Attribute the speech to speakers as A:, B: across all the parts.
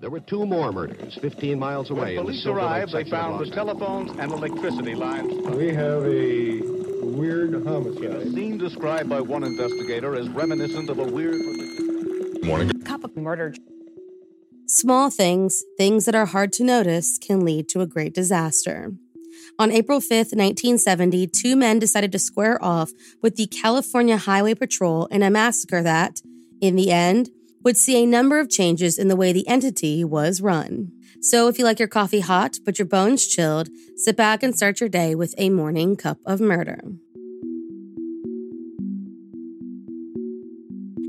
A: there were two more murders 15 miles away.
B: When police arrived, they found the telephones and electricity lines.
C: We have a weird homicide.
B: A scene described by one investigator as reminiscent of a weird.
D: Morning.
E: Cup of murder.
F: Small things, things that are hard to notice, can lead to a great disaster. On April 5th, 1970, two men decided to square off with the California Highway Patrol in a massacre that, in the end, would see a number of changes in the way the entity was run. So if you like your coffee hot but your bones chilled, sit back and start your day with a morning cup of murder.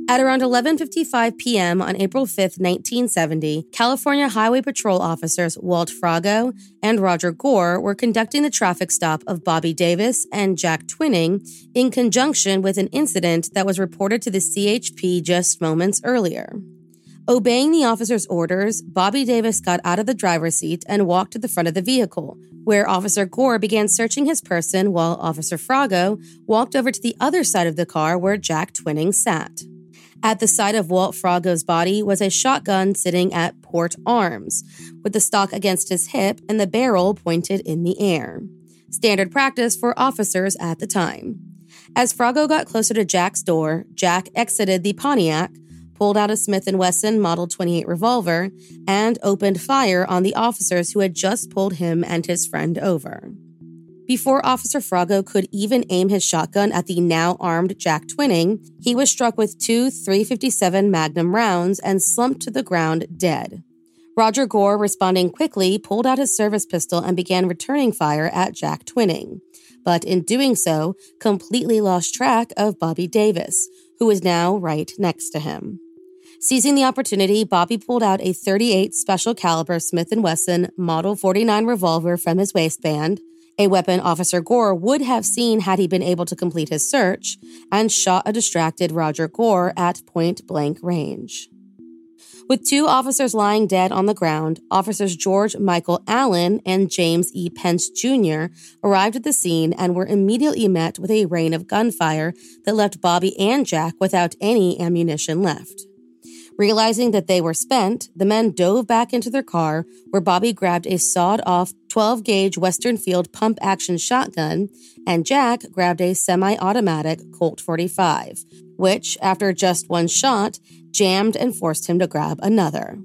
F: At around 11:55 p.m. on April 5, 1970, California Highway Patrol officers Walt Frago and Roger Gore were conducting the traffic stop of Bobby Davis and Jack Twining in conjunction with an incident that was reported to the CHP just moments earlier. Obeying the officer's orders, Bobby Davis got out of the driver's seat and walked to the front of the vehicle, where Officer Gore began searching his person while Officer Frago walked over to the other side of the car where Jack Twining sat. At the side of Walt Frago's body was a shotgun sitting at port arms, with the stock against his hip and the barrel pointed in the air. Standard practice for officers at the time. As Frago got closer to Jack's door, Jack exited the Pontiac, pulled out a Smith & Wesson Model 28 revolver, and opened fire on the officers who had just pulled him and his friend over. Before Officer Frago could even aim his shotgun at the now armed Jack Twining, he was struck with two 357 Magnum rounds and slumped to the ground dead. Roger Gore, responding quickly, pulled out his service pistol and began returning fire at Jack Twining, but in doing so, completely lost track of Bobby Davis, who was now right next to him. Seizing the opportunity, Bobby pulled out a 38 special caliber Smith & Wesson Model 49 revolver from his waistband, a weapon Officer Gore would have seen had he been able to complete his search, and shot a distracted Roger Gore at point blank range. With two officers lying dead on the ground, officers George Michael Allen and James E. Pence Jr. arrived at the scene and were immediately met with a rain of gunfire that left Bobby and Jack without any ammunition left. Realizing that they were spent, the men dove back into their car, where Bobby grabbed a sawed off 12 gauge Western Field pump action shotgun, and Jack grabbed a semi automatic Colt 45, which, after just one shot, jammed and forced him to grab another.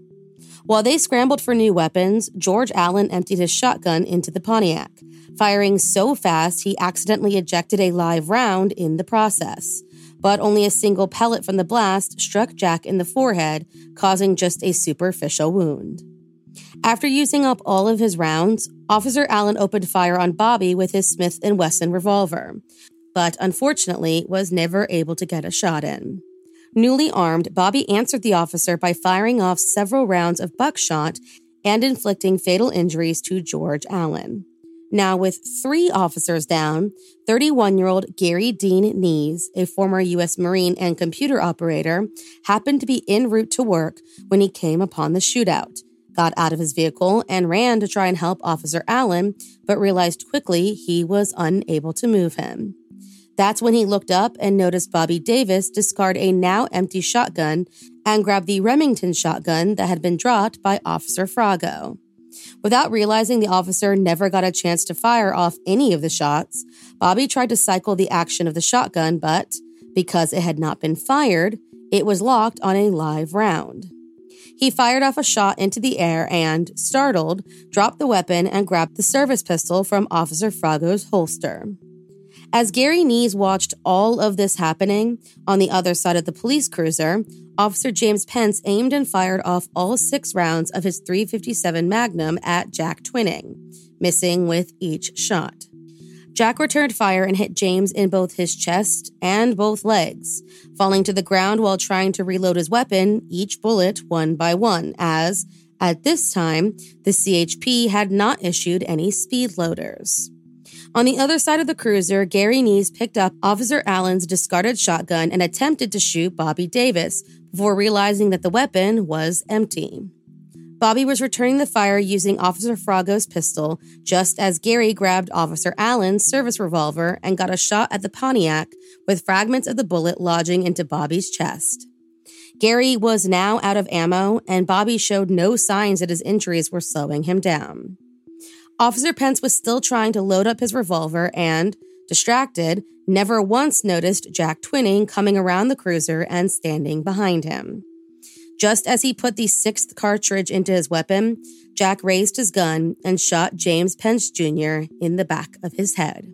F: While they scrambled for new weapons, George Allen emptied his shotgun into the Pontiac, firing so fast he accidentally ejected a live round in the process but only a single pellet from the blast struck Jack in the forehead, causing just a superficial wound. After using up all of his rounds, Officer Allen opened fire on Bobby with his Smith & Wesson revolver, but unfortunately was never able to get a shot in. Newly armed, Bobby answered the officer by firing off several rounds of buckshot and inflicting fatal injuries to George Allen. Now, with three officers down, 31 year old Gary Dean Nees, a former U.S. Marine and computer operator, happened to be en route to work when he came upon the shootout, got out of his vehicle, and ran to try and help Officer Allen, but realized quickly he was unable to move him. That's when he looked up and noticed Bobby Davis discard a now empty shotgun and grab the Remington shotgun that had been dropped by Officer Frago. Without realizing the officer never got a chance to fire off any of the shots, Bobby tried to cycle the action of the shotgun, but because it had not been fired, it was locked on a live round. He fired off a shot into the air and, startled, dropped the weapon and grabbed the service pistol from Officer Frago's holster. As Gary Nees watched all of this happening on the other side of the police cruiser, Officer James Pence aimed and fired off all six rounds of his 357 Magnum at Jack Twining, missing with each shot. Jack returned fire and hit James in both his chest and both legs, falling to the ground while trying to reload his weapon, each bullet one by one, as, at this time, the CHP had not issued any speed loaders. On the other side of the cruiser, Gary Nees picked up Officer Allen's discarded shotgun and attempted to shoot Bobby Davis before realizing that the weapon was empty. Bobby was returning the fire using Officer Frago's pistol just as Gary grabbed Officer Allen's service revolver and got a shot at the Pontiac with fragments of the bullet lodging into Bobby's chest. Gary was now out of ammo, and Bobby showed no signs that his injuries were slowing him down. Officer Pence was still trying to load up his revolver and, distracted, never once noticed Jack Twining coming around the cruiser and standing behind him. Just as he put the sixth cartridge into his weapon, Jack raised his gun and shot James Pence Jr. in the back of his head.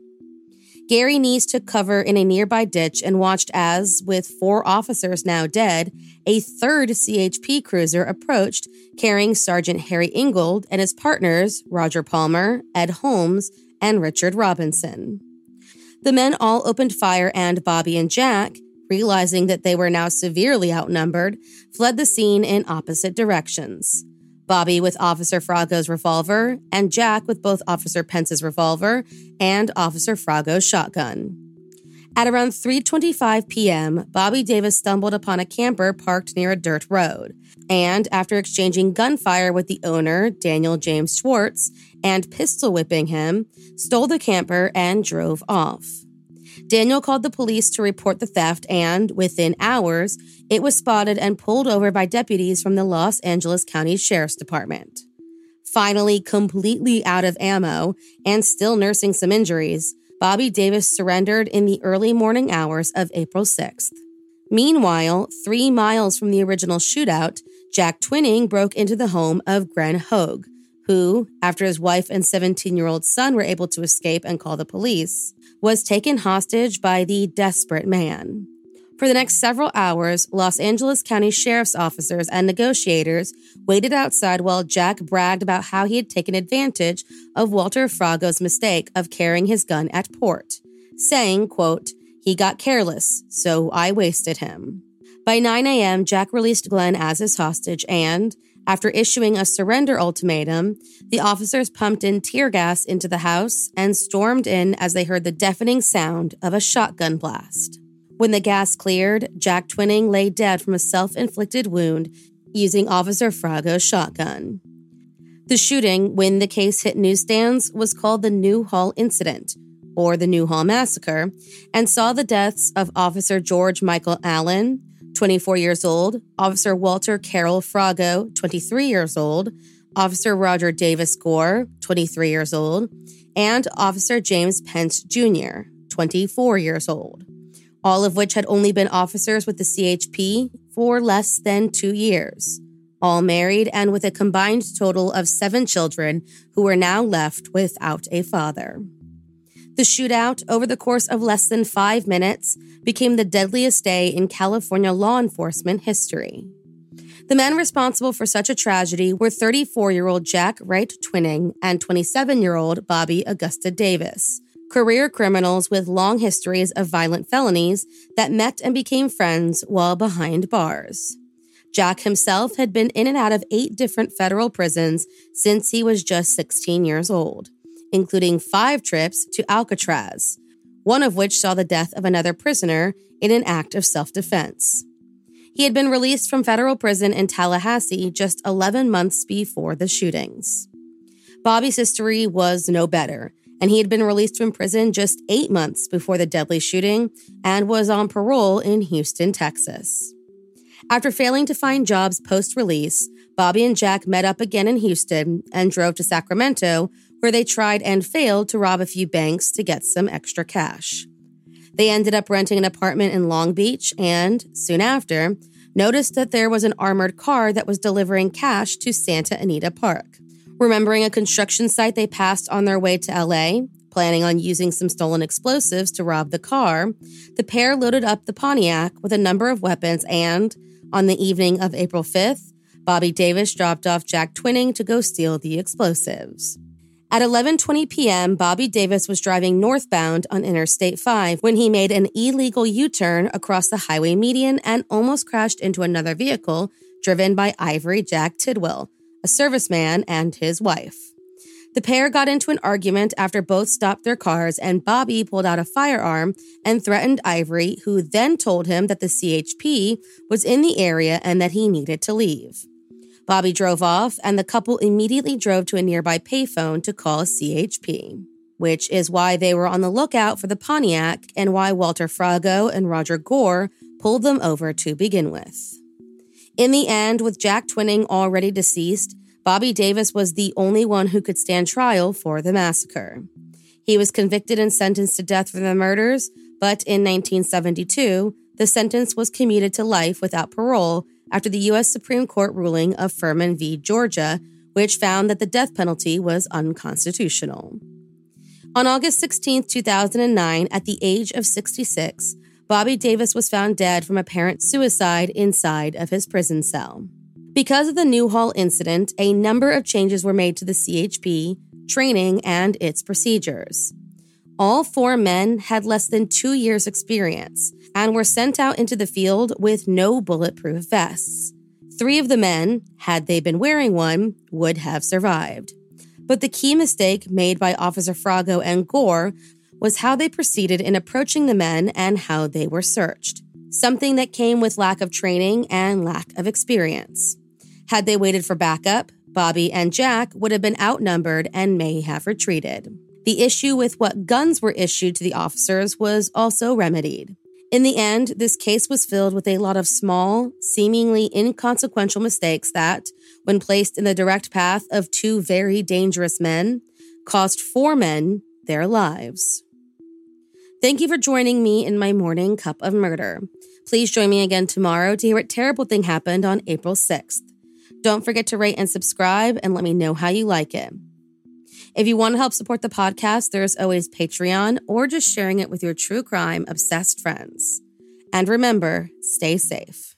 F: Gary Neese took cover in a nearby ditch and watched as, with four officers now dead, a third CHP cruiser approached carrying Sergeant Harry Ingold and his partners, Roger Palmer, Ed Holmes, and Richard Robinson. The men all opened fire, and Bobby and Jack, realizing that they were now severely outnumbered, fled the scene in opposite directions. Bobby with Officer Frago's revolver, and Jack with both Officer Pence's revolver and Officer Frago's shotgun. At around 3:25 p.m., Bobby Davis stumbled upon a camper parked near a dirt road, and after exchanging gunfire with the owner, Daniel James Schwartz, and pistol whipping him, stole the camper and drove off. Daniel called the police to report the theft, and within hours, it was spotted and pulled over by deputies from the Los Angeles County Sheriff's Department. Finally, completely out of ammo and still nursing some injuries, Bobby Davis surrendered in the early morning hours of April 6th. Meanwhile, three miles from the original shootout, Jack Twining broke into the home of Glenn Hoag, who, after his wife and 17 year old son were able to escape and call the police, was taken hostage by the desperate man. For the next several hours, Los Angeles County sheriff's officers and negotiators waited outside while Jack bragged about how he had taken advantage of Walter Frago's mistake of carrying his gun at port, saying, quote, he got careless, so I wasted him. By 9 a.m., Jack released Glenn as his hostage and, after issuing a surrender ultimatum, the officers pumped in tear gas into the house and stormed in as they heard the deafening sound of a shotgun blast. When the gas cleared, Jack Twining lay dead from a self inflicted wound using Officer Frago's shotgun. The shooting, when the case hit newsstands, was called the Newhall Incident, or the Newhall Massacre, and saw the deaths of Officer George Michael Allen, 24 years old, Officer Walter Carroll Frago, 23 years old, Officer Roger Davis Gore, 23 years old, and Officer James Pence Jr., 24 years old, all of which had only been officers with the CHP for less than two years, all married and with a combined total of seven children who were now left without a father. The shootout, over the course of less than five minutes, became the deadliest day in California law enforcement history. The men responsible for such a tragedy were 34 year old Jack Wright Twining and 27 year old Bobby Augusta Davis, career criminals with long histories of violent felonies that met and became friends while behind bars. Jack himself had been in and out of eight different federal prisons since he was just 16 years old including five trips to Alcatraz, one of which saw the death of another prisoner in an act of self defense. He had been released from federal prison in Tallahassee just 11 months before the shootings. Bobby's history was no better, and he had been released from prison just eight months before the deadly shooting and was on parole in Houston, Texas. After failing to find jobs post release, Bobby and Jack met up again in Houston and drove to Sacramento, where they tried and failed to rob a few banks to get some extra cash. They ended up renting an apartment in Long Beach and, soon after, noticed that there was an armored car that was delivering cash to Santa Anita Park. Remembering a construction site they passed on their way to LA, planning on using some stolen explosives to rob the car, the pair loaded up the Pontiac with a number of weapons and, on the evening of April 5th, Bobby Davis dropped off Jack Twining to go steal the explosives. At 11:20 p.m., Bobby Davis was driving northbound on Interstate 5 when he made an illegal U-turn across the highway median and almost crashed into another vehicle driven by Ivory Jack Tidwell, a serviceman and his wife. The pair got into an argument after both stopped their cars and Bobby pulled out a firearm and threatened Ivory, who then told him that the CHP was in the area and that he needed to leave. Bobby drove off, and the couple immediately drove to a nearby payphone to call CHP, which is why they were on the lookout for the Pontiac and why Walter Frago and Roger Gore pulled them over to begin with. In the end, with Jack Twining already deceased, Bobby Davis was the only one who could stand trial for the massacre. He was convicted and sentenced to death for the murders, but in 1972, the sentence was commuted to life without parole after the U.S. Supreme Court ruling of Furman v. Georgia, which found that the death penalty was unconstitutional. On August 16, 2009, at the age of 66, Bobby Davis was found dead from apparent suicide inside of his prison cell. Because of the Newhall incident, a number of changes were made to the CHP, training, and its procedures. All four men had less than two years' experience and were sent out into the field with no bulletproof vests. Three of the men, had they been wearing one, would have survived. But the key mistake made by Officer Frago and Gore was how they proceeded in approaching the men and how they were searched, something that came with lack of training and lack of experience. Had they waited for backup, Bobby and Jack would have been outnumbered and may have retreated. The issue with what guns were issued to the officers was also remedied. In the end, this case was filled with a lot of small, seemingly inconsequential mistakes that, when placed in the direct path of two very dangerous men, cost four men their lives. Thank you for joining me in my morning cup of murder. Please join me again tomorrow to hear what terrible thing happened on April 6th. Don't forget to rate and subscribe and let me know how you like it. If you want to help support the podcast, there's always Patreon or just sharing it with your true crime obsessed friends. And remember, stay safe.